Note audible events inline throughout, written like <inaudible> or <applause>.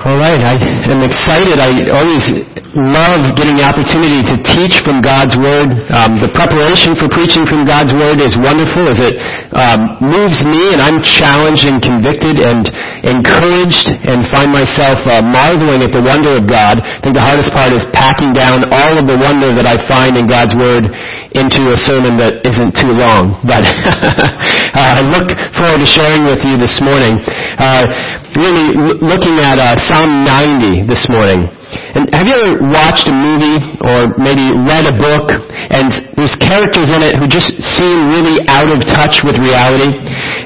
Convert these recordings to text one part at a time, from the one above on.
All right, I am excited. I always love getting the opportunity to teach from God's Word. Um, the preparation for preaching from God's Word is wonderful as it um, moves me and I'm challenged and convicted and encouraged and find myself uh, marveling at the wonder of God. I think the hardest part is packing down all of the wonder that I find in God's Word into a sermon that isn't too long. But <laughs> uh, I look forward to sharing with you this morning. Uh, really looking at uh, Psalm 90 this morning. And have you ever watched a movie or maybe read a book and there's characters in it who just seem really out of touch with reality?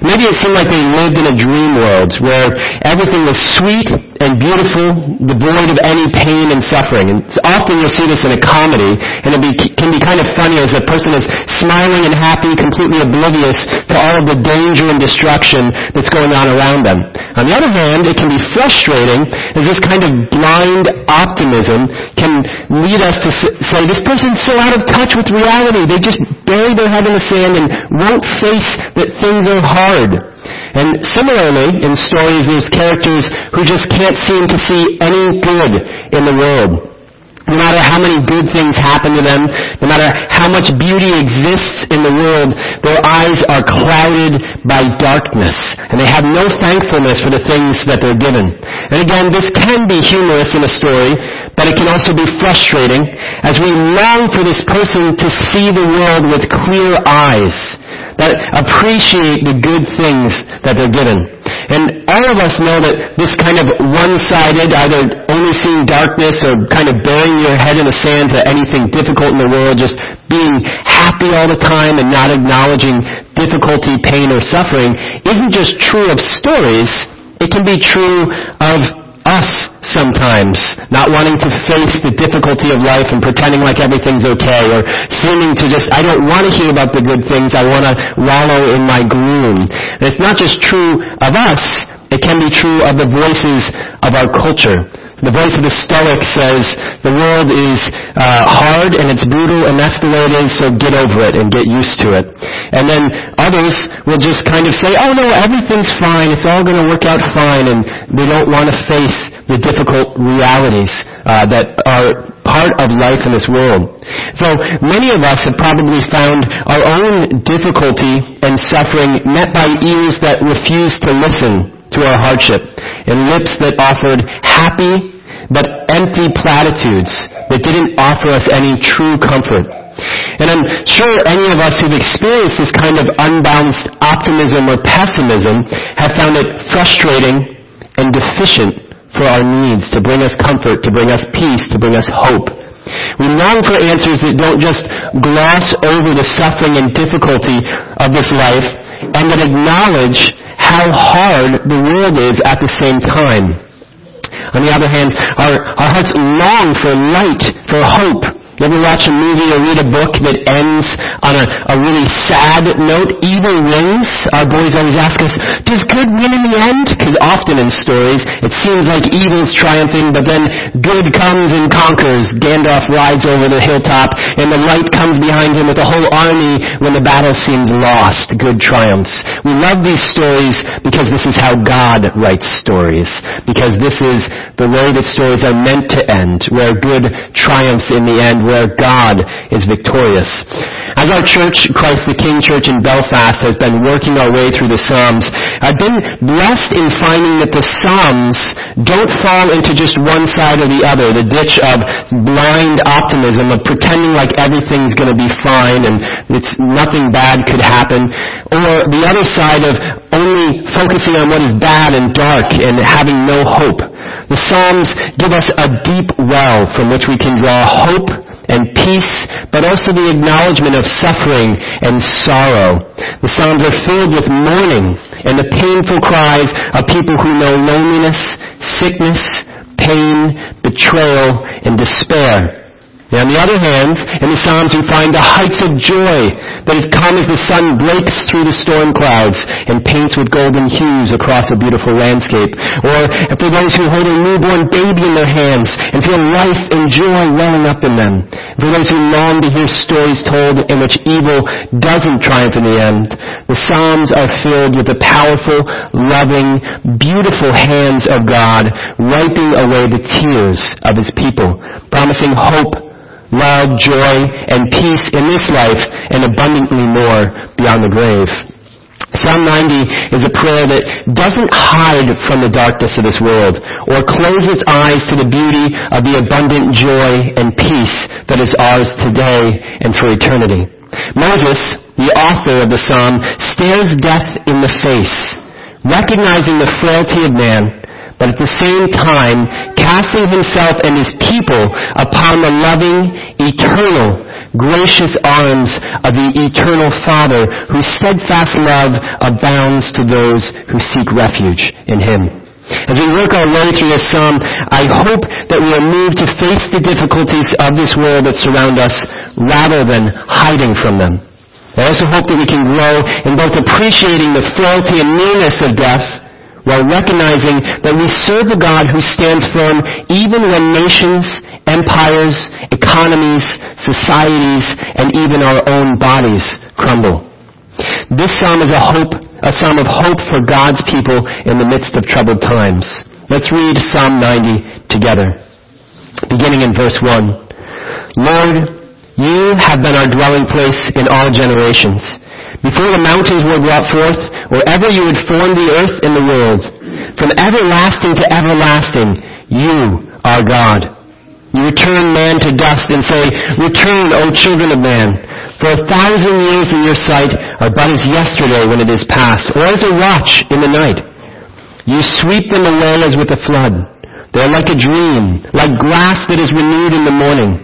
Maybe it seemed like they lived in a dream world where everything was sweet and beautiful, devoid of any pain and suffering. And often you'll see this in a comedy, and it can be kind of funny as a person is smiling and happy, completely oblivious to all of the danger and destruction that's going on around them. On the other hand, it can be frustrating as this kind of blind optimism can lead us to say, this person's so out of touch with reality. They just bury their head in the sand and won't face that things are hard. And similarly, in stories, there's characters who just can't seem to see any good in the world. No matter how many good things happen to them, no matter how much beauty exists in the world, their eyes are clouded by darkness, and they have no thankfulness for the things that they're given. And again, this can be humorous in a story, but it can also be frustrating as we long for this person to see the world with clear eyes that appreciate the good things that they're given. And all of us know that this kind of one-sided, either only seeing darkness or kind of burying your head in the sand to anything difficult in the world, just being happy all the time and not acknowledging difficulty, pain, or suffering, isn't just true of stories, it can be true of us sometimes, not wanting to face the difficulty of life and pretending like everything's okay, or seeming to just, I don't want to hear about the good things, I want to wallow in my gloom. And it's not just true of us, it can be true of the voices of our culture. The voice of the Stoic says, the world is uh, hard and it's brutal and that's the way it is, so get over it and get used to it. And then others will just kind of say, oh no, everything's fine, it's all going to work out fine, and they don't want to face the difficult realities uh, that are part of life in this world. So many of us have probably found our own difficulty and suffering met by ears that refuse to listen to our hardship and lips that offered happy but empty platitudes that didn't offer us any true comfort. And I'm sure any of us who've experienced this kind of unbalanced optimism or pessimism have found it frustrating and deficient for our needs to bring us comfort, to bring us peace, to bring us hope. We long for answers that don't just gloss over the suffering and difficulty of this life and that acknowledge how hard the world is at the same time. On the other hand, our, our hearts long for light, for hope, you ever watch a movie or read a book that ends on a, a really sad note? Evil wins. Our boys always ask us, does good win in the end? Because often in stories, it seems like evil's triumphing, but then good comes and conquers. Gandalf rides over the hilltop, and the light comes behind him with a whole army when the battle seems lost. Good triumphs. We love these stories because this is how God writes stories. Because this is the way that stories are meant to end, where good triumphs in the end where God is victorious. As our church, Christ the King Church in Belfast, has been working our way through the Psalms, I've been blessed in finding that the Psalms don't fall into just one side or the other, the ditch of blind optimism, of pretending like everything's going to be fine and it's nothing bad could happen, or the other side of only focusing on what is bad and dark and having no hope. The Psalms give us a deep well from which we can draw hope and peace, but also the acknowledgement of suffering and sorrow. The Psalms are filled with mourning and the painful cries of people who know loneliness, sickness, pain, betrayal, and despair. And on the other hand, in the Psalms we find the heights of joy that has come as the sun breaks through the storm clouds and paints with golden hues across a beautiful landscape. Or for those who hold a newborn baby in their hands and feel life and joy welling up in them. For those who long to hear stories told in which evil doesn't triumph in the end. The Psalms are filled with the powerful, loving, beautiful hands of God wiping away the tears of His people, promising hope love, joy, and peace in this life and abundantly more beyond the grave. Psalm 90 is a prayer that doesn't hide from the darkness of this world or close its eyes to the beauty of the abundant joy and peace that is ours today and for eternity. Moses, the author of the psalm, stares death in the face, recognizing the frailty of man but at the same time casting himself and his people upon the loving, eternal, gracious arms of the eternal Father whose steadfast love abounds to those who seek refuge in him. As we work our way through this psalm, I hope that we are moved to face the difficulties of this world that surround us rather than hiding from them. I also hope that we can grow in both appreciating the frailty and nearness of death while recognizing that we serve a God who stands firm even when nations, empires, economies, societies, and even our own bodies crumble. This psalm is a hope, a psalm of hope for God's people in the midst of troubled times. Let's read Psalm 90 together. Beginning in verse 1. Lord, you have been our dwelling place in all generations. Before the mountains were brought forth, or ever you had formed the earth and the world, from everlasting to everlasting, you are God. You return man to dust and say, Return, O children of man. For a thousand years in your sight are but as yesterday when it is past, or as a watch in the night. You sweep them away as with a flood. They are like a dream, like grass that is renewed in the morning.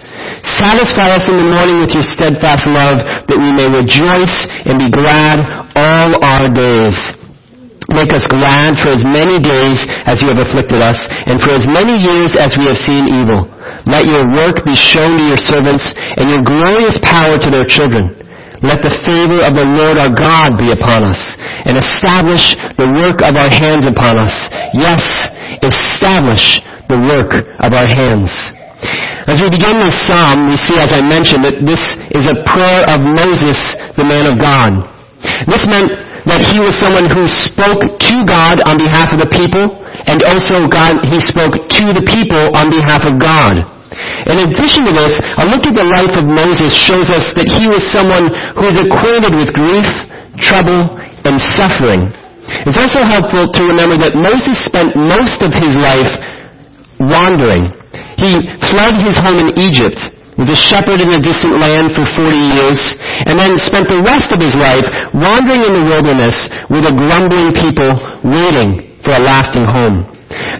Satisfy us in the morning with your steadfast love, that we may rejoice and be glad all our days. Make us glad for as many days as you have afflicted us, and for as many years as we have seen evil. Let your work be shown to your servants, and your glorious power to their children. Let the favor of the Lord our God be upon us, and establish the work of our hands upon us. Yes, establish the work of our hands. As we begin this psalm, we see, as I mentioned, that this is a prayer of Moses, the man of God. This meant that he was someone who spoke to God on behalf of the people, and also God, he spoke to the people on behalf of God. In addition to this, a look at the life of Moses shows us that he was someone who was acquainted with grief, trouble, and suffering. It's also helpful to remember that Moses spent most of his life wandering. He fled his home in Egypt, was a shepherd in a distant land for 40 years, and then spent the rest of his life wandering in the wilderness with a grumbling people waiting for a lasting home.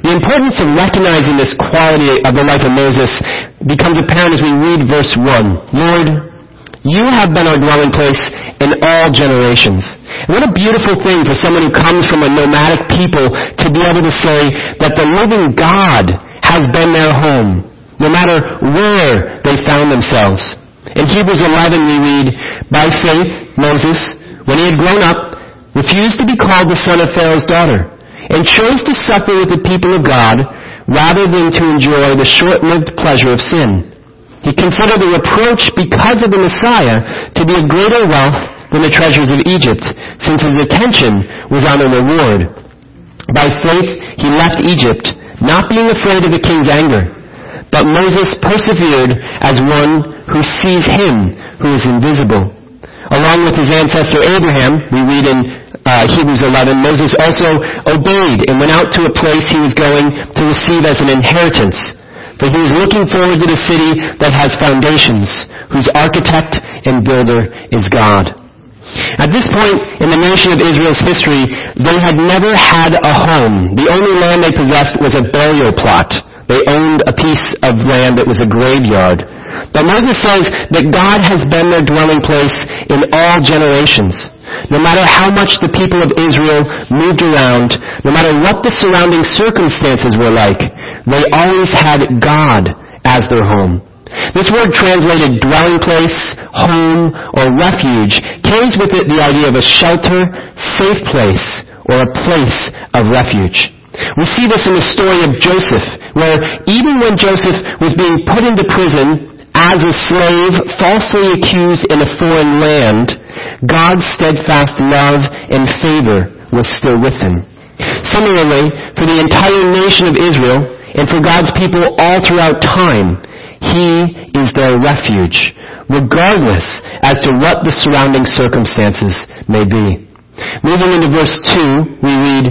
The importance of recognizing this quality of the life of Moses becomes apparent as we read verse 1. Lord, you have been our dwelling place in all generations. And what a beautiful thing for someone who comes from a nomadic people to be able to say that the living God has been their home, no matter where they found themselves. In Hebrews 11 we read, By faith, Moses, when he had grown up, refused to be called the son of Pharaoh's daughter, and chose to suffer with the people of God rather than to enjoy the short-lived pleasure of sin. He considered the reproach because of the Messiah to be of greater wealth than the treasures of Egypt, since his attention was on the reward. By faith, he left Egypt not being afraid of the king's anger. But Moses persevered as one who sees him who is invisible. Along with his ancestor Abraham, we read in uh, Hebrews 11, Moses also obeyed and went out to a place he was going to receive as an inheritance. For he was looking forward to the city that has foundations, whose architect and builder is God. At this point in the nation of Israel's history, they had never had a home. The only land they possessed was a burial plot. They owned a piece of land that was a graveyard. But Moses says that God has been their dwelling place in all generations. No matter how much the people of Israel moved around, no matter what the surrounding circumstances were like, they always had God as their home. This word translated dwelling place, home, or refuge carries with it the idea of a shelter, safe place, or a place of refuge. We see this in the story of Joseph, where even when Joseph was being put into prison as a slave, falsely accused in a foreign land, God's steadfast love and favor was still with him. Similarly, for the entire nation of Israel, and for God's people all throughout time, He is their refuge, regardless as to what the surrounding circumstances may be. Moving into verse 2, we read,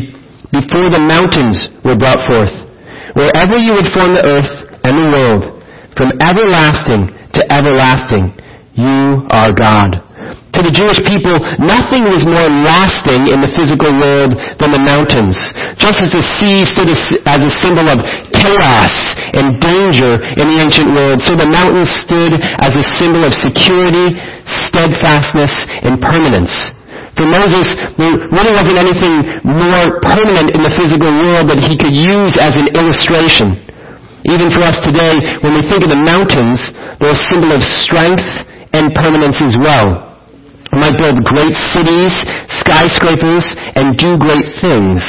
Before the mountains were brought forth, wherever you would form the earth and the world, from everlasting to everlasting, you are God. To the Jewish people, nothing was more lasting in the physical world than the mountains. Just as the sea stood as a symbol of chaos and danger in the ancient world, so the mountains stood as a symbol of security, steadfastness, and permanence. For Moses, there really wasn't anything more permanent in the physical world that he could use as an illustration. Even for us today, when we think of the mountains, they're a symbol of strength and permanence as well. Might build great cities, skyscrapers, and do great things.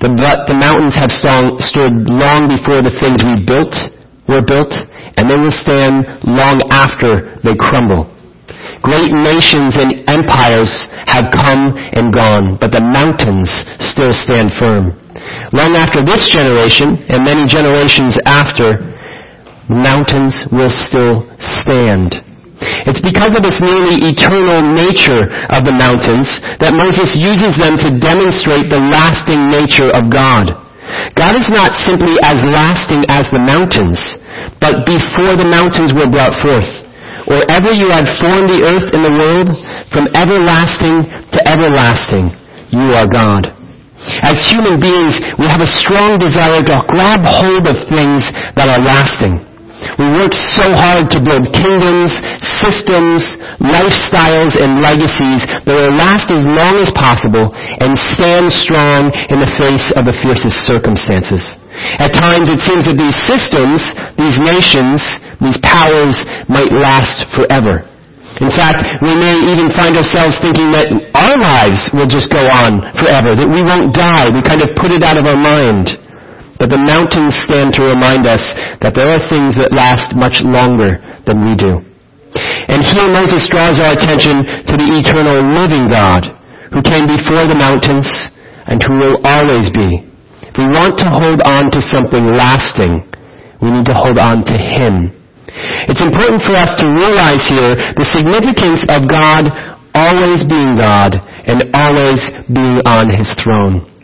But the mountains have stood long before the things we built were built, and they will stand long after they crumble. Great nations and empires have come and gone, but the mountains still stand firm. Long after this generation, and many generations after, mountains will still stand. It's because of this nearly eternal nature of the mountains that Moses uses them to demonstrate the lasting nature of God. God is not simply as lasting as the mountains, but before the mountains were brought forth. Or ever you had formed the earth and the world, from everlasting to everlasting, you are God. As human beings, we have a strong desire to grab hold of things that are lasting. We work so hard to build kingdoms, systems, lifestyles, and legacies that will last as long as possible and stand strong in the face of the fiercest circumstances. At times it seems that these systems, these nations, these powers might last forever. In fact, we may even find ourselves thinking that our lives will just go on forever, that we won't die. We kind of put it out of our mind. But the mountains stand to remind us that there are things that last much longer than we do. And here Moses draws our attention to the eternal living God who came before the mountains and who will always be. If we want to hold on to something lasting, we need to hold on to Him. It's important for us to realize here the significance of God always being God and always being on His throne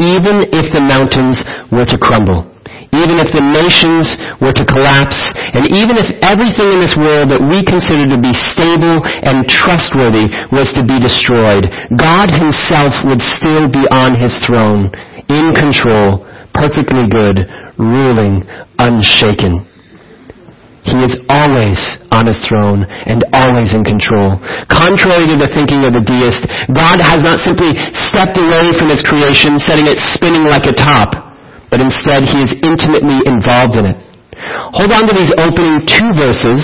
even if the mountains were to crumble, even if the nations were to collapse, and even if everything in this world that we consider to be stable and trustworthy was to be destroyed, God himself would still be on his throne, in control, perfectly good, ruling, unshaken. He is always on his throne and always in control. Contrary to the thinking of the deist, God has not simply stepped away from his creation, setting it spinning like a top, but instead he is intimately involved in it. Hold on to these opening two verses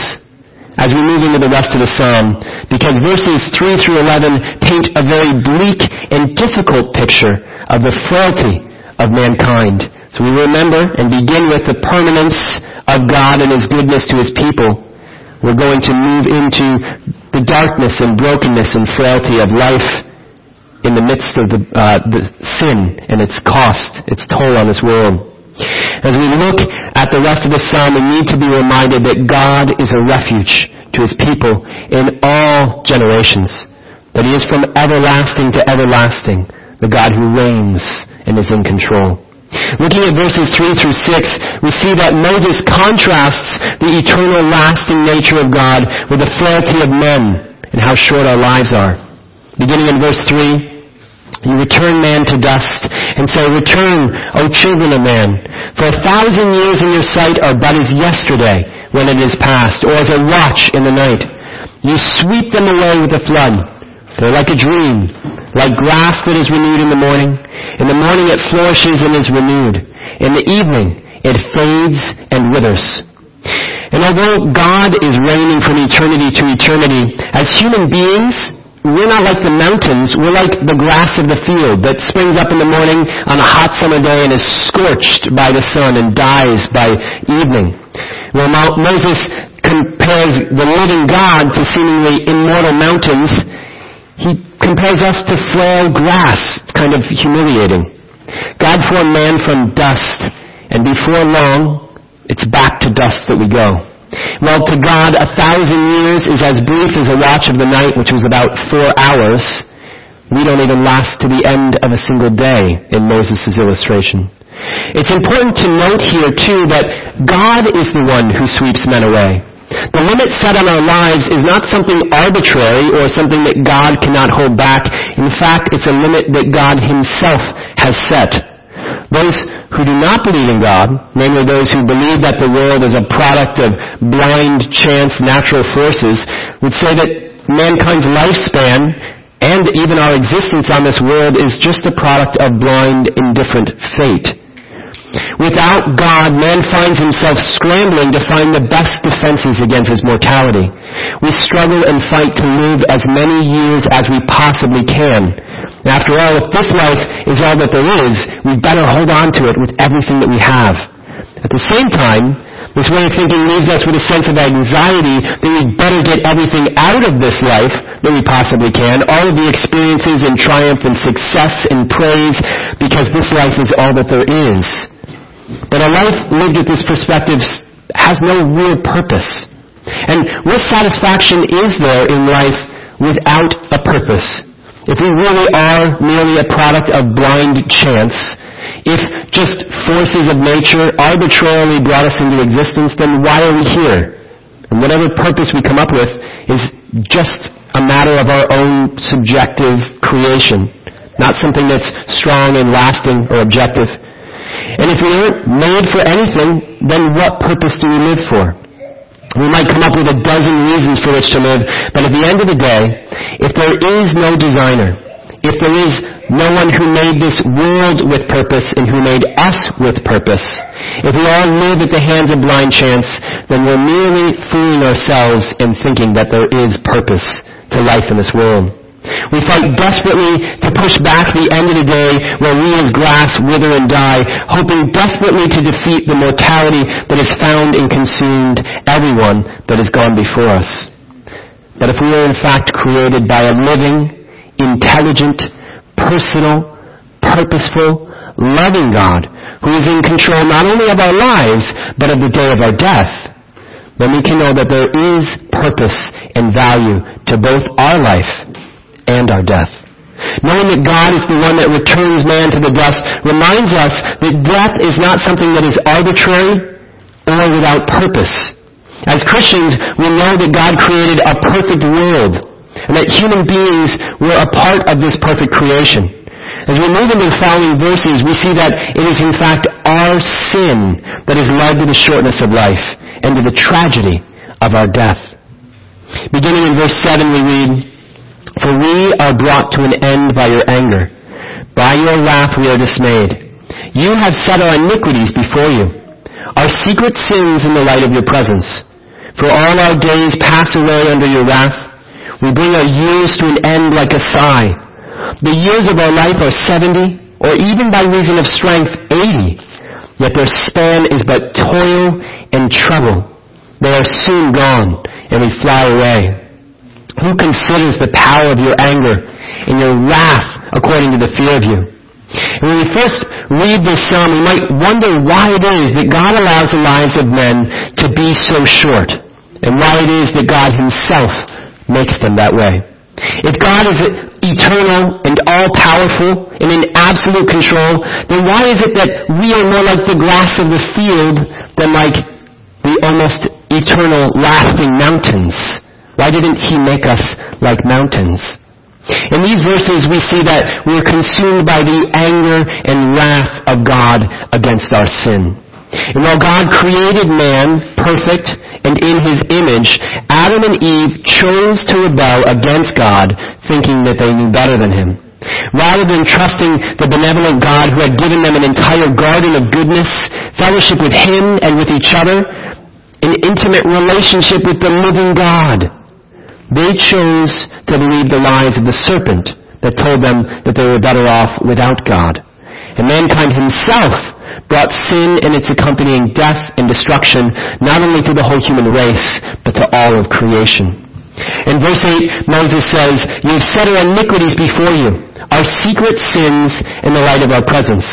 as we move into the rest of the psalm, because verses 3 through 11 paint a very bleak and difficult picture of the frailty of mankind. So we remember and begin with the permanence of God and His goodness to His people, we're going to move into the darkness and brokenness and frailty of life in the midst of the, uh, the sin and its cost, its toll on this world. As we look at the rest of the psalm, we need to be reminded that God is a refuge to his people in all generations. That he is from everlasting to everlasting, the God who reigns and is in control. Looking at verses 3 through 6, we see that Moses contrasts the eternal lasting nature of God with the frailty of men and how short our lives are. Beginning in verse 3, you return man to dust and say, Return, O children of man. For a thousand years in your sight are but as yesterday when it is past, or as a watch in the night. You sweep them away with a flood. They're like a dream, like grass that is renewed in the morning. In the morning it flourishes and is renewed. In the evening it fades and withers. And although God is reigning from eternity to eternity, as human beings, we're not like the mountains. We're like the grass of the field that springs up in the morning on a hot summer day and is scorched by the sun and dies by evening. Well, Moses compares the living God to seemingly immortal mountains. He compares us to frail grass. It's kind of humiliating. God formed man from dust, and before long, it's back to dust that we go. Well, to God, a thousand years is as brief as a watch of the night, which was about four hours. We don't even last to the end of a single day in Moses' illustration. It's important to note here, too, that God is the one who sweeps men away. The limit set on our lives is not something arbitrary or something that God cannot hold back. In fact, it's a limit that God himself has set. Those who do not believe in God, namely those who believe that the world is a product of blind chance natural forces, would say that mankind's lifespan and even our existence on this world is just a product of blind, indifferent fate. Without God, man finds himself scrambling to find the best defenses against his mortality. We struggle and fight to live as many years as we possibly can. After all, if this life is all that there is, we better hold on to it with everything that we have. At the same time, this way of thinking leaves us with a sense of anxiety that we better get everything out of this life that we possibly can, all of the experiences and triumph and success and praise, because this life is all that there is. But a life lived with this perspective has no real purpose. And what satisfaction is there in life without a purpose? If we really are merely a product of blind chance, if just forces of nature arbitrarily brought us into existence, then why are we here? And whatever purpose we come up with is just a matter of our own subjective creation, not something that's strong and lasting or objective. And if we aren't made for anything, then what purpose do we live for? We might come up with a dozen reasons for which to live, but at the end of the day, if there is no designer, if there is no one who made this world with purpose and who made us with purpose, if we all live at the hands of blind chance, then we're merely fooling ourselves in thinking that there is purpose to life in this world. We fight desperately to push back the end of the day where we as grass wither and die, hoping desperately to defeat the mortality that has found and consumed everyone that has gone before us. But if we are in fact created by a living, intelligent, personal, purposeful, loving God who is in control not only of our lives, but of the day of our death, then we can know that there is purpose and value to both our life and our death. Knowing that God is the one that returns man to the dust reminds us that death is not something that is arbitrary or without purpose. As Christians, we know that God created a perfect world and that human beings were a part of this perfect creation. As we move into the following verses, we see that it is in fact our sin that has led to the shortness of life and to the tragedy of our death. Beginning in verse 7 we read, for we are brought to an end by your anger. By your wrath we are dismayed. You have set our iniquities before you, our secret sins in the light of your presence. For all our days pass away under your wrath. We bring our years to an end like a sigh. The years of our life are seventy, or even by reason of strength, eighty. Yet their span is but toil and trouble. They are soon gone, and we fly away. Who considers the power of your anger and your wrath according to the fear of you? And when we first read this psalm, we might wonder why it is that God allows the lives of men to be so short, and why it is that God himself makes them that way. If God is eternal and all-powerful and in absolute control, then why is it that we are more like the grass of the field than like the almost eternal, lasting mountains? Why didn't He make us like mountains? In these verses, we see that we're consumed by the anger and wrath of God against our sin. And while God created man perfect and in his image, Adam and Eve chose to rebel against God, thinking that they knew better than him. Rather than trusting the benevolent God who had given them an entire garden of goodness, fellowship with him and with each other, an intimate relationship with the living God, they chose to believe the lies of the serpent that told them that they were better off without God. And mankind himself brought sin and its accompanying death and destruction not only to the whole human race, but to all of creation. In verse 8, Moses says, You have set our iniquities before you, our secret sins in the light of our presence.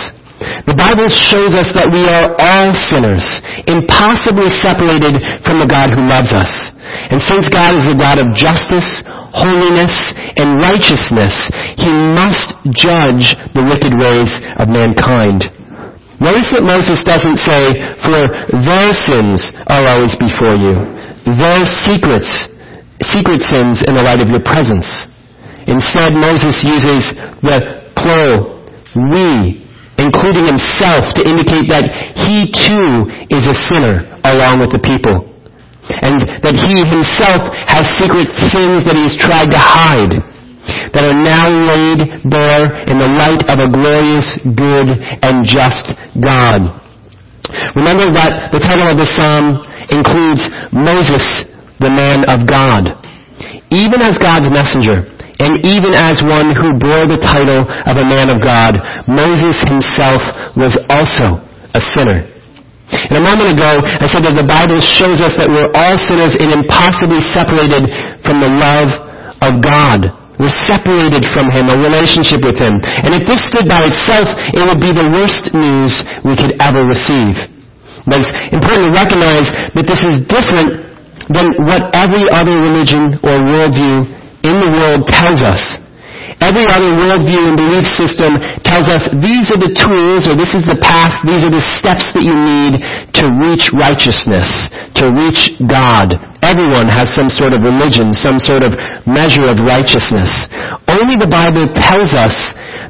The Bible shows us that we are all sinners, impossibly separated from the God who loves us. And since God is a God of justice, holiness, and righteousness, He must judge the wicked ways of mankind. Notice that Moses doesn't say, for their sins are always before you. Their secrets, secret sins in the light of your presence. Instead, Moses uses the plural, we, including himself, to indicate that he too is a sinner along with the people. And that he himself has secret sins that he has tried to hide that are now laid bare in the light of a glorious, good, and just God. Remember that the title of the psalm includes Moses, the man of God. Even as God's messenger, and even as one who bore the title of a man of God, Moses himself was also a sinner. And a moment ago, I said that the Bible shows us that we're all sinners and impossibly separated from the love of God. We're separated from Him, a relationship with Him. And if this stood by itself, it would be the worst news we could ever receive. But it's important to recognize that this is different than what every other religion or worldview in the world tells us. Every other worldview and belief system tells us these are the tools or this is the path, these are the steps that you need to reach righteousness, to reach God. Everyone has some sort of religion, some sort of measure of righteousness. Only the Bible tells us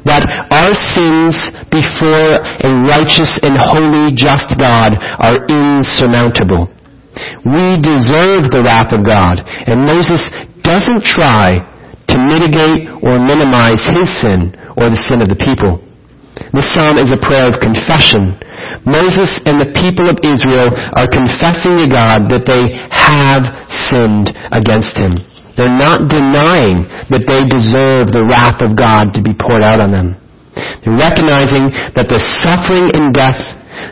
that our sins before a righteous and holy, just God are insurmountable. We deserve the wrath of God, and Moses doesn't try to mitigate or minimize his sin or the sin of the people. This psalm is a prayer of confession. Moses and the people of Israel are confessing to God that they have sinned against him. They're not denying that they deserve the wrath of God to be poured out on them. They're recognizing that the suffering and death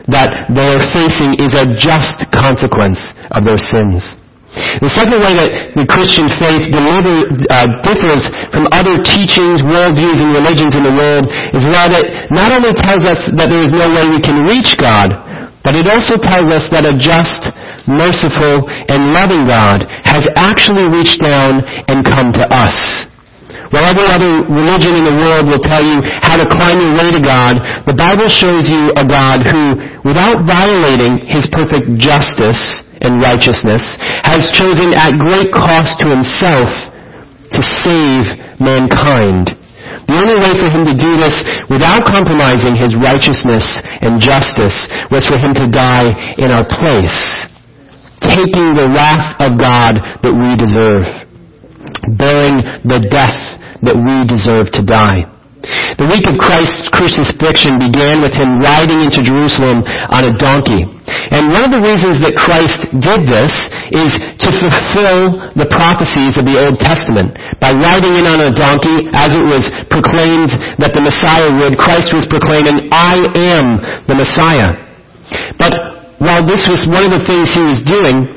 that they are facing is a just consequence of their sins. The second way that the Christian faith deliver, uh, differs from other teachings, worldviews, and religions in the world is that it not only tells us that there is no way we can reach God, but it also tells us that a just, merciful, and loving God has actually reached down and come to us. While every other religion in the world will tell you how to climb your way to God, the Bible shows you a God who, without violating His perfect justice, and righteousness, has chosen at great cost to himself to save mankind. The only way for him to do this without compromising his righteousness and justice was for him to die in our place, taking the wrath of God that we deserve, bearing the death that we deserve to die. The week of Christ's crucifixion began with him riding into Jerusalem on a donkey. And one of the reasons that Christ did this is to fulfill the prophecies of the Old Testament. By riding in on a donkey, as it was proclaimed that the Messiah would, Christ was proclaiming, I am the Messiah. But while this was one of the things he was doing,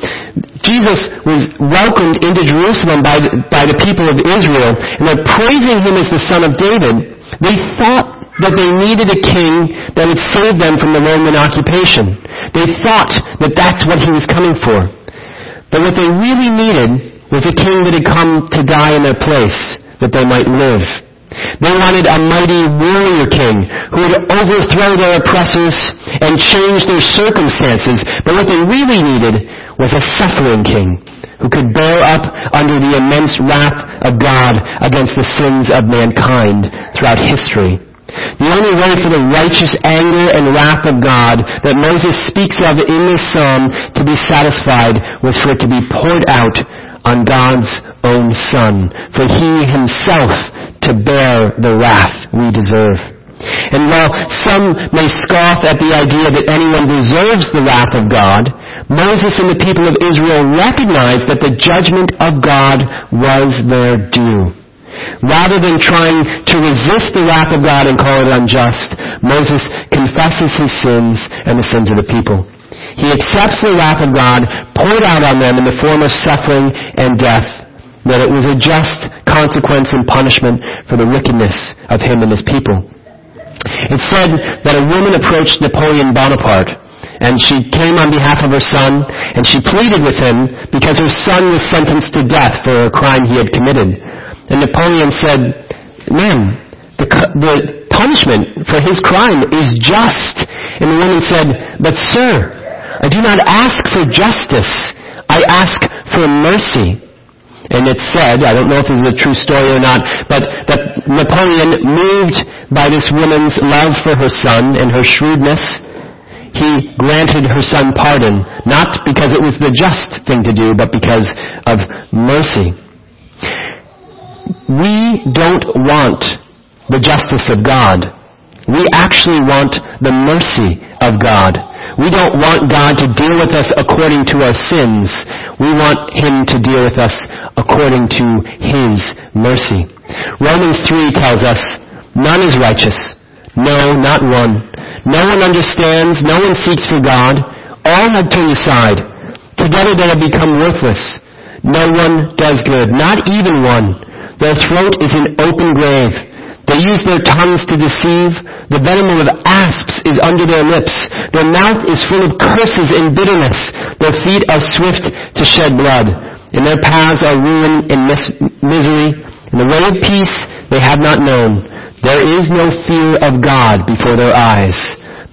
Jesus was welcomed into Jerusalem by the, by the people of Israel, and they're praising him as the son of David. They thought that they needed a king that would save them from the Roman occupation. They thought that that's what he was coming for. But what they really needed was a king that had come to die in their place, that they might live. They wanted a mighty warrior king who would overthrow their oppressors and change their circumstances. But what they really needed was a suffering king who could bear up under the immense wrath of God against the sins of mankind throughout history. The only way for the righteous anger and wrath of God that Moses speaks of in this psalm to be satisfied was for it to be poured out on God's own Son, for He Himself to bear the wrath we deserve. And while some may scoff at the idea that anyone deserves the wrath of God, Moses and the people of Israel recognized that the judgment of God was their due. Rather than trying to resist the wrath of God and call it unjust, Moses confesses his sins and the sins of the people. He accepts the wrath of God poured out on them in the form of suffering and death, that it was a just consequence and punishment for the wickedness of him and his people. It said that a woman approached Napoleon Bonaparte and she came on behalf of her son and she pleaded with him because her son was sentenced to death for a crime he had committed. And Napoleon said, ma'am, the, the punishment for his crime is just. And the woman said, but sir, I do not ask for justice. I ask for mercy. And it's said, I don't know if this is a true story or not, but that Napoleon, moved by this woman's love for her son and her shrewdness, he granted her son pardon, not because it was the just thing to do, but because of mercy. We don't want the justice of God. We actually want the mercy of God. We don't want God to deal with us according to our sins. We want Him to deal with us according to His mercy. Romans 3 tells us, none is righteous. No, not one. No one understands. No one seeks for God. All have turned aside. Together they have become worthless. No one does good. Not even one. Their throat is an open grave. They use their tongues to deceive. The venom of asps is under their lips. Their mouth is full of curses and bitterness. Their feet are swift to shed blood. And their paths are ruin and mis- misery. In the way of peace they have not known. There is no fear of God before their eyes.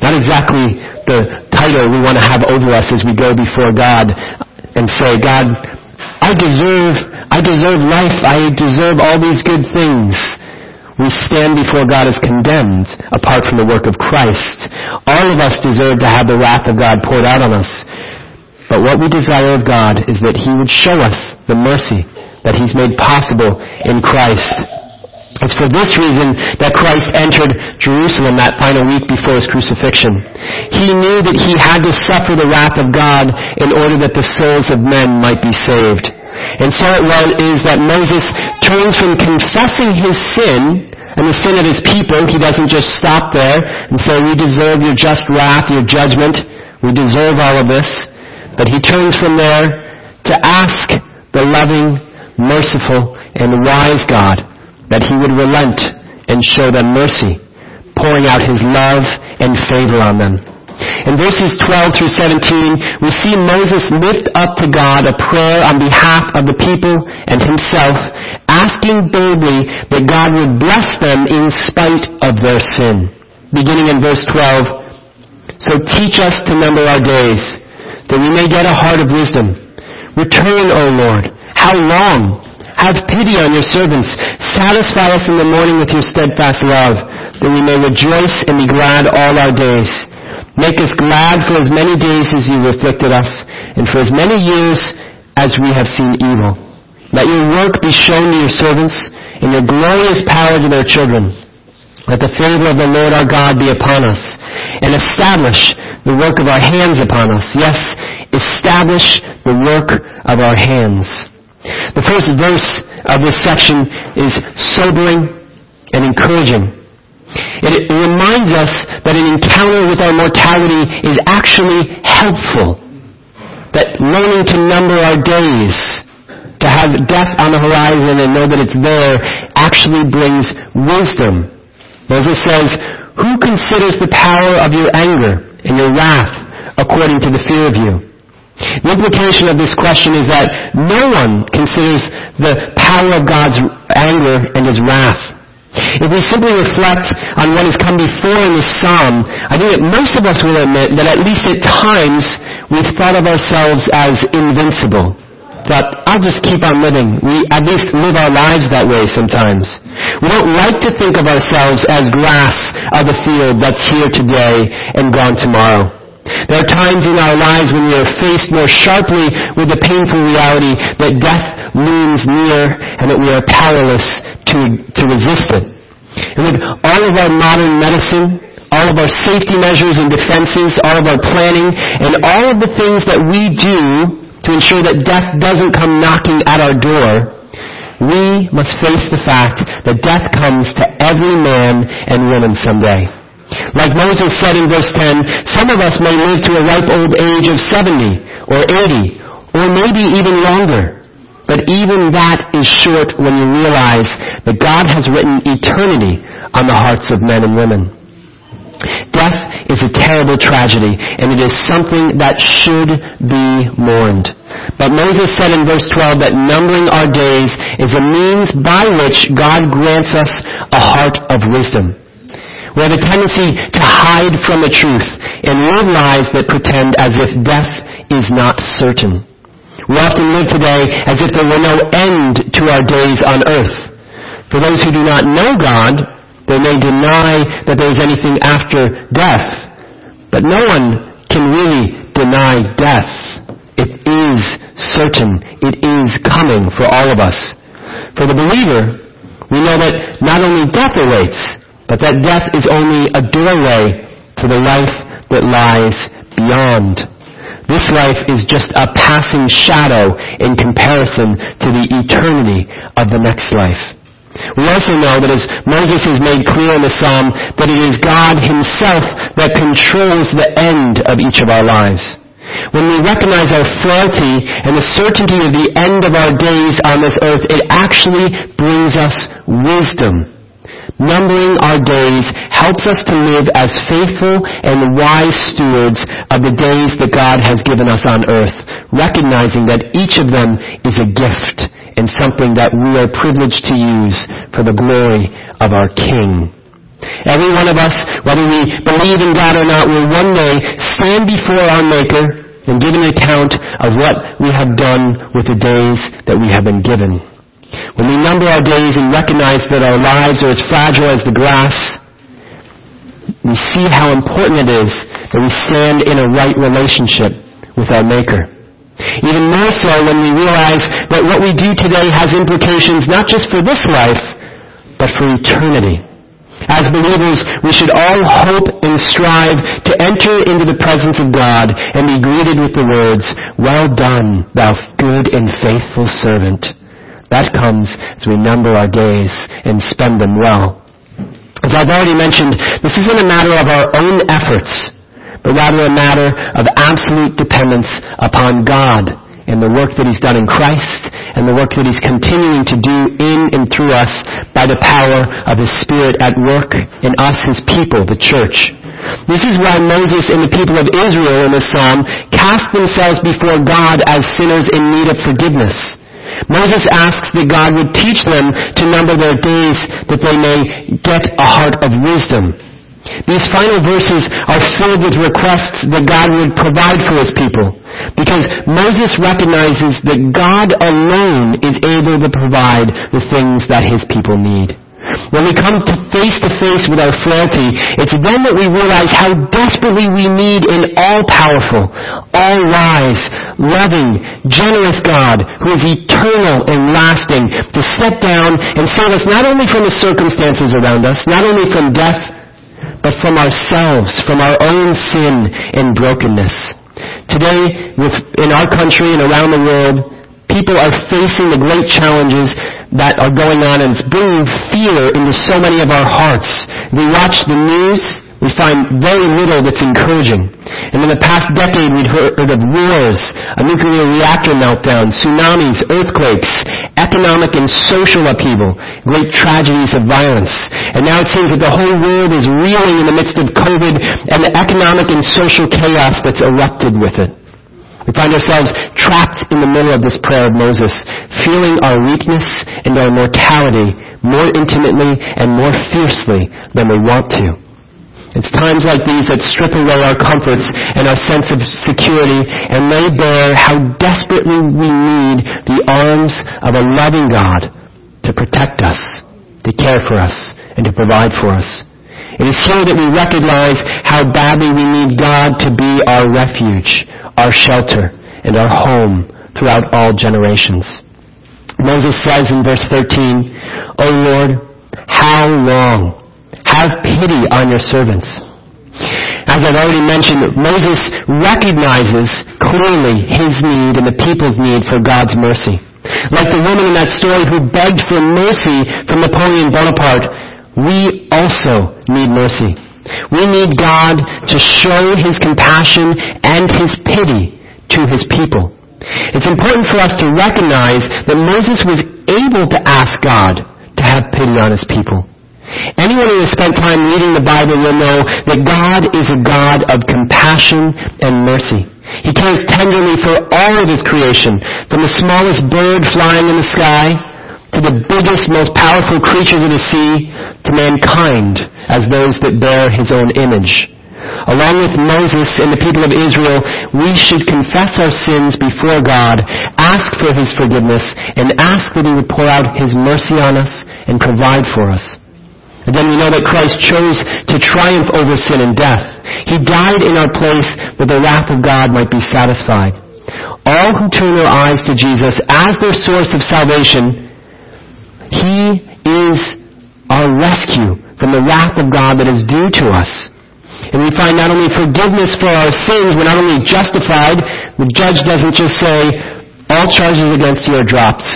Not exactly the title we want to have over us as we go before God and say, God, I deserve, I deserve life. I deserve all these good things we stand before God as condemned apart from the work of Christ. All of us deserve to have the wrath of God poured out on us. But what we desire of God is that He would show us the mercy that He's made possible in Christ. It's for this reason that Christ entered Jerusalem that final week before his crucifixion. He knew that he had to suffer the wrath of God in order that the souls of men might be saved. And so it is that Moses turns from confessing his sin and the sin of his people. He doesn't just stop there and say, we deserve your just wrath, your judgment. We deserve all of this. But he turns from there to ask the loving, merciful, and wise God that he would relent and show them mercy, pouring out his love and favor on them. In verses 12 through 17, we see Moses lift up to God a prayer on behalf of the people and himself, asking boldly that God would bless them in spite of their sin. Beginning in verse 12, So teach us to number our days, that we may get a heart of wisdom. Return, O Lord. How long? Have pity on your servants. Satisfy us in the morning with your steadfast love, that we may rejoice and be glad all our days. Make us glad for as many days as you afflicted us, and for as many years as we have seen evil. Let your work be shown to your servants, and your glorious power to their children. Let the favor of the Lord our God be upon us, and establish the work of our hands upon us. Yes, establish the work of our hands. The first verse of this section is sobering and encouraging. It reminds us that an encounter with our mortality is actually helpful. That learning to number our days, to have death on the horizon and know that it's there, actually brings wisdom. Moses says, Who considers the power of your anger and your wrath according to the fear of you? The implication of this question is that no one considers the power of God's anger and his wrath. If we simply reflect on what has come before in the psalm, I think that most of us will admit that at least at times we've thought of ourselves as invincible. That I'll just keep on living. We at least live our lives that way sometimes. We don't like to think of ourselves as grass of the field that's here today and gone tomorrow. There are times in our lives when we are faced more sharply with the painful reality that death looms near and that we are powerless to, to resist it. And with all of our modern medicine, all of our safety measures and defenses, all of our planning, and all of the things that we do to ensure that death doesn't come knocking at our door, we must face the fact that death comes to every man and woman someday. Like Moses said in verse 10, some of us may live to a ripe old age of 70 or 80 or maybe even longer. But even that is short when you realize that God has written eternity on the hearts of men and women. Death is a terrible tragedy, and it is something that should be mourned. But Moses said in verse 12 that numbering our days is a means by which God grants us a heart of wisdom. We have a tendency to hide from the truth and live lives that pretend as if death is not certain. We often live today as if there were no end to our days on earth. For those who do not know God, they may deny that there is anything after death. But no one can really deny death. It is certain. It is coming for all of us. For the believer, we know that not only death awaits, but that death is only a doorway to the life that lies beyond. This life is just a passing shadow in comparison to the eternity of the next life. We also know that as Moses has made clear in the psalm, that it is God himself that controls the end of each of our lives. When we recognize our frailty and the certainty of the end of our days on this earth, it actually brings us wisdom numbering our days helps us to live as faithful and wise stewards of the days that God has given us on earth, recognizing that each of them is a gift and something that we are privileged to use for the glory of our King. Every one of us, whether we believe in God or not, will one day stand before our Maker and give an account of what we have done with the days that we have been given. When we number our days and recognize that our lives are as fragile as the grass, we see how important it is that we stand in a right relationship with our Maker. Even more so when we realize that what we do today has implications not just for this life, but for eternity. As believers, we should all hope and strive to enter into the presence of God and be greeted with the words, Well done, thou good and faithful servant. That comes as we number our days and spend them well. As I've already mentioned, this isn't a matter of our own efforts, but rather a matter of absolute dependence upon God and the work that He's done in Christ and the work that He's continuing to do in and through us by the power of His Spirit at work in us, His people, the church. This is why Moses and the people of Israel in this psalm cast themselves before God as sinners in need of forgiveness. Moses asks that God would teach them to number their days that they may get a heart of wisdom. These final verses are filled with requests that God would provide for his people because Moses recognizes that God alone is able to provide the things that his people need. When we come to face to face with our frailty, it's then that we realize how desperately we need an all-powerful, all-wise, loving, generous God who is eternal and lasting to step down and save us not only from the circumstances around us, not only from death, but from ourselves, from our own sin and brokenness. Today, in our country and around the world, people are facing the great challenges that are going on and it's bringing fear into so many of our hearts. We watch the news, we find very little that's encouraging. And in the past decade, we've heard of wars, a nuclear reactor meltdown, tsunamis, earthquakes, economic and social upheaval, great tragedies of violence. And now it seems that the whole world is reeling in the midst of COVID and the economic and social chaos that's erupted with it. We find ourselves trapped in the middle of this prayer of Moses, feeling our weakness and our mortality more intimately and more fiercely than we want to. It's times like these that strip away our comforts and our sense of security and lay bare how desperately we need the arms of a loving God to protect us, to care for us, and to provide for us. It is here that we recognize how badly we need God to be our refuge, our shelter, and our home throughout all generations. Moses says in verse 13, O Lord, how long? Have pity on your servants. As I've already mentioned, Moses recognizes clearly his need and the people's need for God's mercy. Like the woman in that story who begged for mercy from Napoleon Bonaparte, we also need mercy. We need God to show his compassion and his pity to his people. It's important for us to recognize that Moses was able to ask God to have pity on his people. Anyone who has spent time reading the Bible will know that God is a God of compassion and mercy. He cares tenderly for all of His creation, from the smallest bird flying in the sky to the biggest, most powerful creatures of the sea to mankind as those that bear His own image. Along with Moses and the people of Israel, we should confess our sins before God, ask for His forgiveness, and ask that He would pour out His mercy on us and provide for us. Again, we know that Christ chose to triumph over sin and death. He died in our place that the wrath of God might be satisfied. All who turn their eyes to Jesus as their source of salvation, He is our rescue from the wrath of God that is due to us. And we find not only forgiveness for our sins, we're not only justified, the judge doesn't just say, all charges against you are dropped.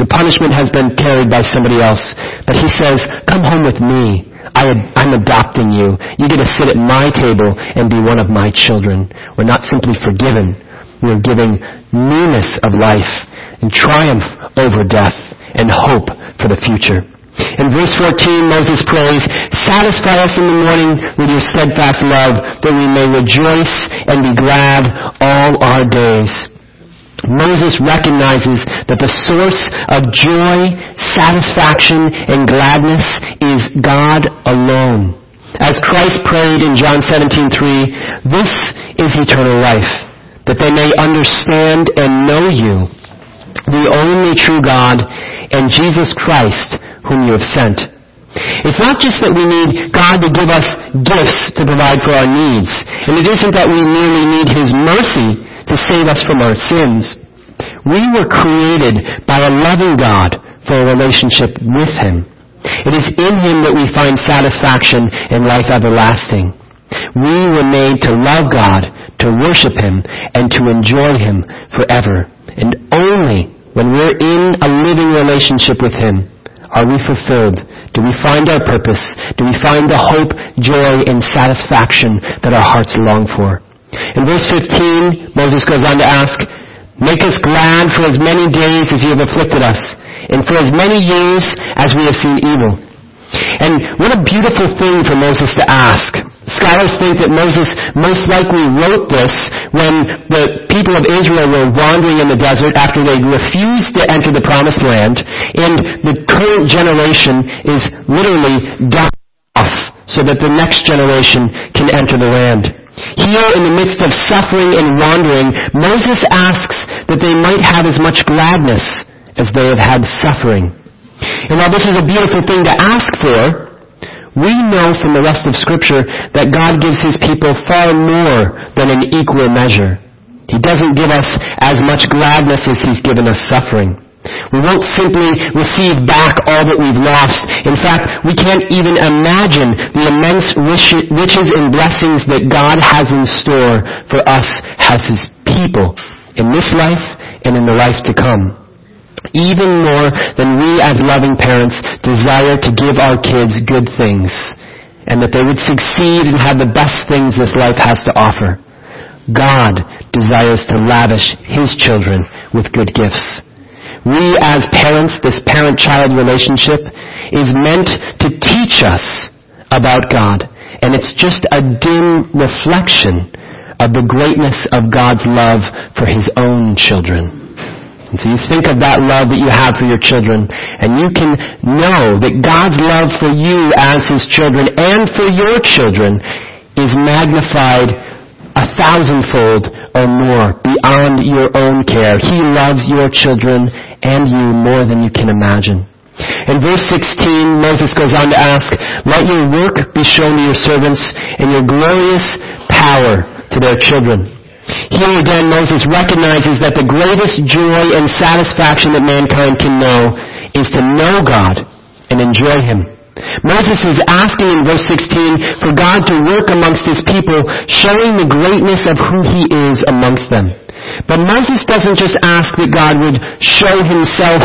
The punishment has been carried by somebody else. But he says, come home with me. I, am adopting you. You get to sit at my table and be one of my children. We're not simply forgiven. We're giving newness of life and triumph over death and hope for the future. In verse 14, Moses prays, Satisfy us in the morning with your steadfast love, that we may rejoice and be glad all our days. Moses recognizes that the source of joy, satisfaction, and gladness is God alone. As Christ prayed in John 17:3, this is eternal life, that they may understand and know you, the only true God, and Jesus Christ, whom you have sent. It's not just that we need God to give us gifts to provide for our needs, and it isn't that we merely need His mercy to save us from our sins. We were created by a loving God for a relationship with Him. It is in Him that we find satisfaction and life everlasting. We were made to love God, to worship Him, and to enjoy Him forever. And only when we're in a living relationship with Him are we fulfilled. Do we find our purpose? Do we find the hope, joy, and satisfaction that our hearts long for? In verse 15, Moses goes on to ask, Make us glad for as many days as you have afflicted us, and for as many years as we have seen evil. And what a beautiful thing for Moses to ask. Scholars think that Moses most likely wrote this when the people of Israel were wandering in the desert after they refused to enter the promised land, and the current generation is literally dying off so that the next generation can enter the land. Here, in the midst of suffering and wandering, Moses asks that they might have as much gladness as they have had suffering. And while this is a beautiful thing to ask for, we know from the rest of Scripture that God gives His people far more than an equal measure. He doesn't give us as much gladness as He's given us suffering. We won't simply receive back all that we've lost. In fact, we can't even imagine the immense riches and blessings that God has in store for us as His people in this life and in the life to come. Even more than we as loving parents desire to give our kids good things and that they would succeed and have the best things this life has to offer. God desires to lavish His children with good gifts. We as parents, this parent-child relationship is meant to teach us about God. And it's just a dim reflection of the greatness of God's love for His own children. And so you think of that love that you have for your children, and you can know that God's love for you as His children and for your children is magnified a thousandfold or more beyond your own care. He loves your children and you more than you can imagine. In verse 16, Moses goes on to ask, Let your work be shown to your servants and your glorious power to their children. Here again, Moses recognizes that the greatest joy and satisfaction that mankind can know is to know God and enjoy Him. Moses is asking in verse 16 for God to work amongst His people, showing the greatness of who He is amongst them. But Moses doesn't just ask that God would show Himself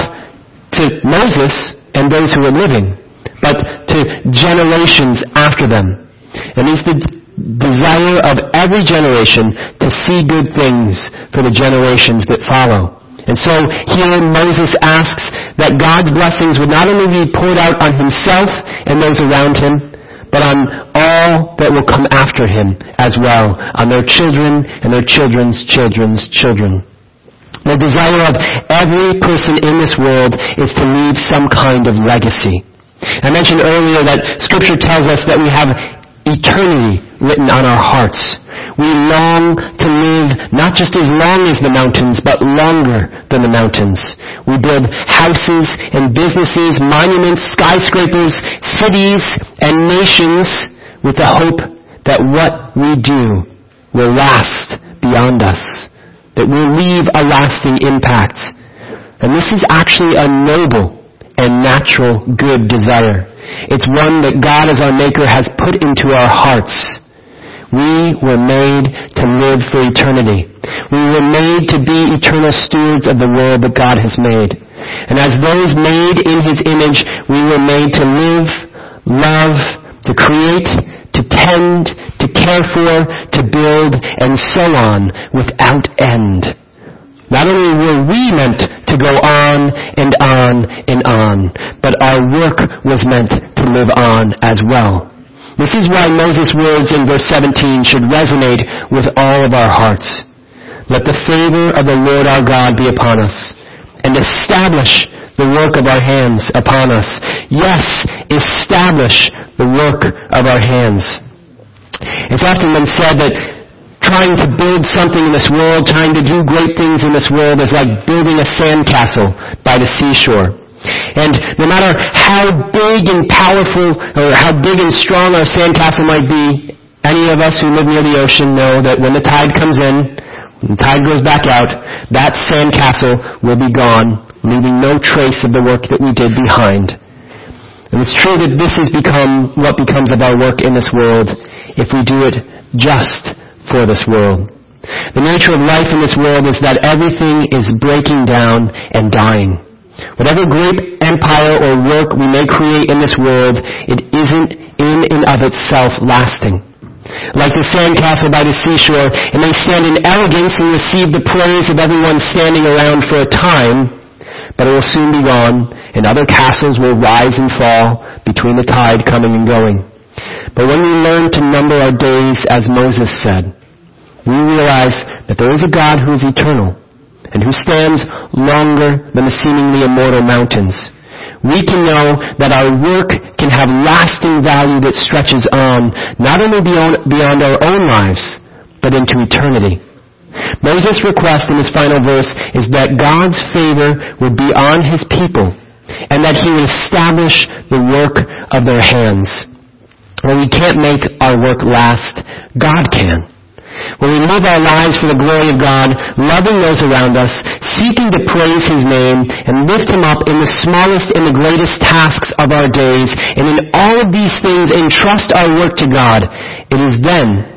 to Moses and those who are living, but to generations after them. And he's the desire of every generation to see good things for the generations that follow. And so here Moses asks that God's blessings would not only be poured out on himself and those around him, but on all that will come after him as well, on their children and their children's children's children. The desire of every person in this world is to leave some kind of legacy. I mentioned earlier that scripture tells us that we have eternity written on our hearts. We long to live not just as long as the mountains, but longer than the mountains. We build houses and businesses, monuments, skyscrapers, cities, and nations with the hope that what we do will last beyond us, that will leave a lasting impact. And this is actually a noble and natural good desire. It's one that God as our Maker has put into our hearts. We were made to live for eternity. We were made to be eternal stewards of the world that God has made. And as those made in His image, we were made to live, love, to create, to tend, to care for, to build, and so on without end. Not only were we meant to go on and on and on, but our work was meant to live on as well. This is why Moses' words in verse 17 should resonate with all of our hearts. Let the favor of the Lord our God be upon us, and establish the work of our hands upon us. Yes, establish the work of our hands. It's often been said that trying to build something in this world, trying to do great things in this world is like building a sandcastle by the seashore. And no matter how big and powerful or how big and strong our sandcastle might be, any of us who live near the ocean know that when the tide comes in, when the tide goes back out, that sandcastle will be gone, leaving no trace of the work that we did behind. And it's true that this has become what becomes of our work in this world if we do it just for this world. The nature of life in this world is that everything is breaking down and dying. Whatever great empire or work we may create in this world, it isn't in and of itself lasting. Like the sandcastle by the seashore, it may stand in elegance and receive the praise of everyone standing around for a time, but it will soon be gone, and other castles will rise and fall between the tide coming and going. But when we learn to number our days as Moses said, we realize that there is a God who is eternal and who stands longer than the seemingly immortal mountains. We can know that our work can have lasting value that stretches on not only beyond, beyond our own lives, but into eternity. Moses' request in his final verse is that God's favor would be on his people and that he would establish the work of their hands. When we can't make our work last, God can. When we live our lives for the glory of God, loving those around us, seeking to praise His name, and lift Him up in the smallest and the greatest tasks of our days, and in all of these things entrust our work to God, it is then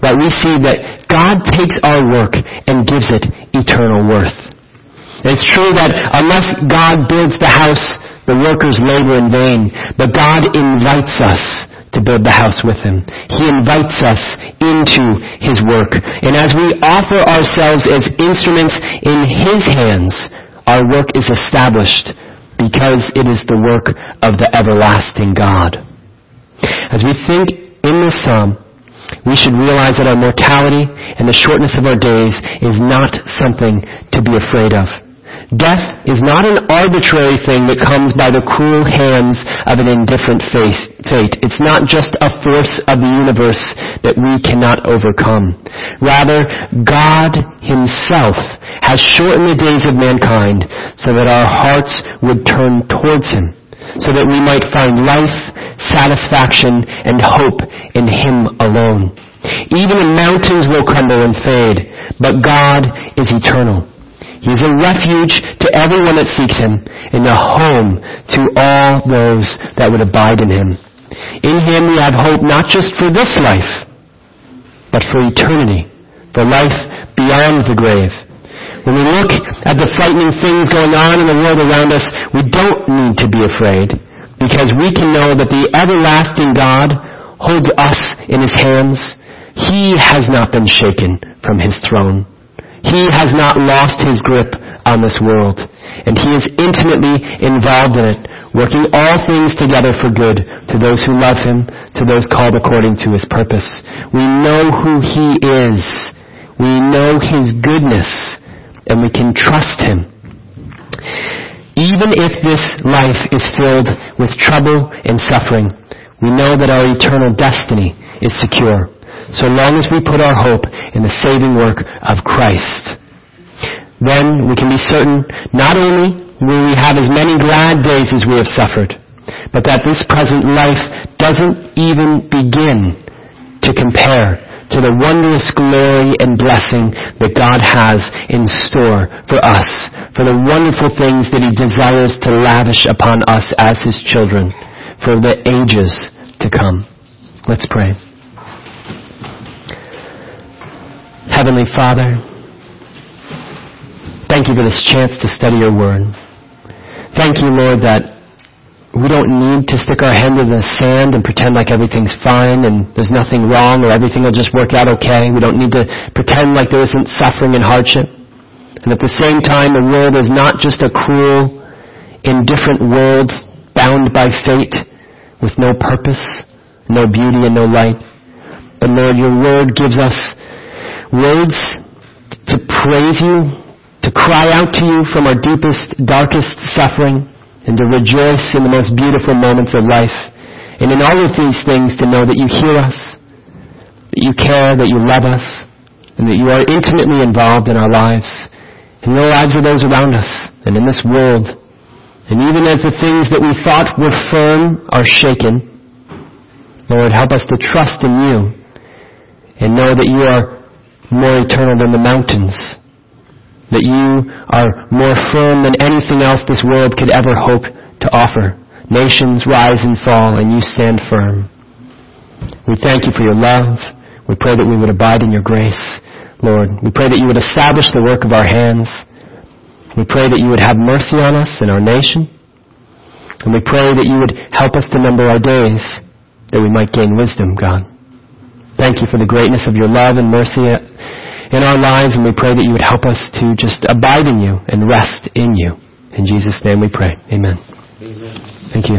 that we see that God takes our work and gives it eternal worth. It's true that unless God builds the house, the workers labor in vain, but God invites us to build the house with him. He invites us into his work. And as we offer ourselves as instruments in his hands, our work is established because it is the work of the everlasting God. As we think in this psalm, we should realize that our mortality and the shortness of our days is not something to be afraid of. Death is not an arbitrary thing that comes by the cruel hands of an indifferent fate. It's not just a force of the universe that we cannot overcome. Rather, God Himself has shortened the days of mankind so that our hearts would turn towards Him, so that we might find life, satisfaction, and hope in Him alone. Even the mountains will crumble and fade, but God is eternal. He is a refuge to everyone that seeks him and a home to all those that would abide in him. In him we have hope not just for this life, but for eternity, for life beyond the grave. When we look at the frightening things going on in the world around us, we don't need to be afraid because we can know that the everlasting God holds us in his hands. He has not been shaken from his throne. He has not lost his grip on this world, and he is intimately involved in it, working all things together for good to those who love him, to those called according to his purpose. We know who he is. We know his goodness, and we can trust him. Even if this life is filled with trouble and suffering, we know that our eternal destiny is secure so long as we put our hope in the saving work of Christ. Then we can be certain not only will we have as many glad days as we have suffered, but that this present life doesn't even begin to compare to the wondrous glory and blessing that God has in store for us, for the wonderful things that He desires to lavish upon us as His children for the ages to come. Let's pray. Heavenly Father, thank you for this chance to study your word. Thank you, Lord, that we don't need to stick our hand in the sand and pretend like everything's fine and there's nothing wrong or everything will just work out okay. We don't need to pretend like there isn't suffering and hardship. And at the same time, the world is not just a cruel, indifferent world bound by fate with no purpose, no beauty, and no light. But Lord, your word gives us words to praise you, to cry out to you from our deepest, darkest suffering, and to rejoice in the most beautiful moments of life. And in all of these things to know that you hear us, that you care, that you love us, and that you are intimately involved in our lives, in the lives of those around us, and in this world. And even as the things that we thought were firm are shaken, Lord, help us to trust in you and know that you are more eternal than the mountains. That you are more firm than anything else this world could ever hope to offer. Nations rise and fall, and you stand firm. We thank you for your love. We pray that we would abide in your grace, Lord. We pray that you would establish the work of our hands. We pray that you would have mercy on us and our nation. And we pray that you would help us to number our days that we might gain wisdom, God. Thank you for the greatness of your love and mercy in our lives, and we pray that you would help us to just abide in you and rest in you. In Jesus' name we pray. Amen. Amen. Thank you.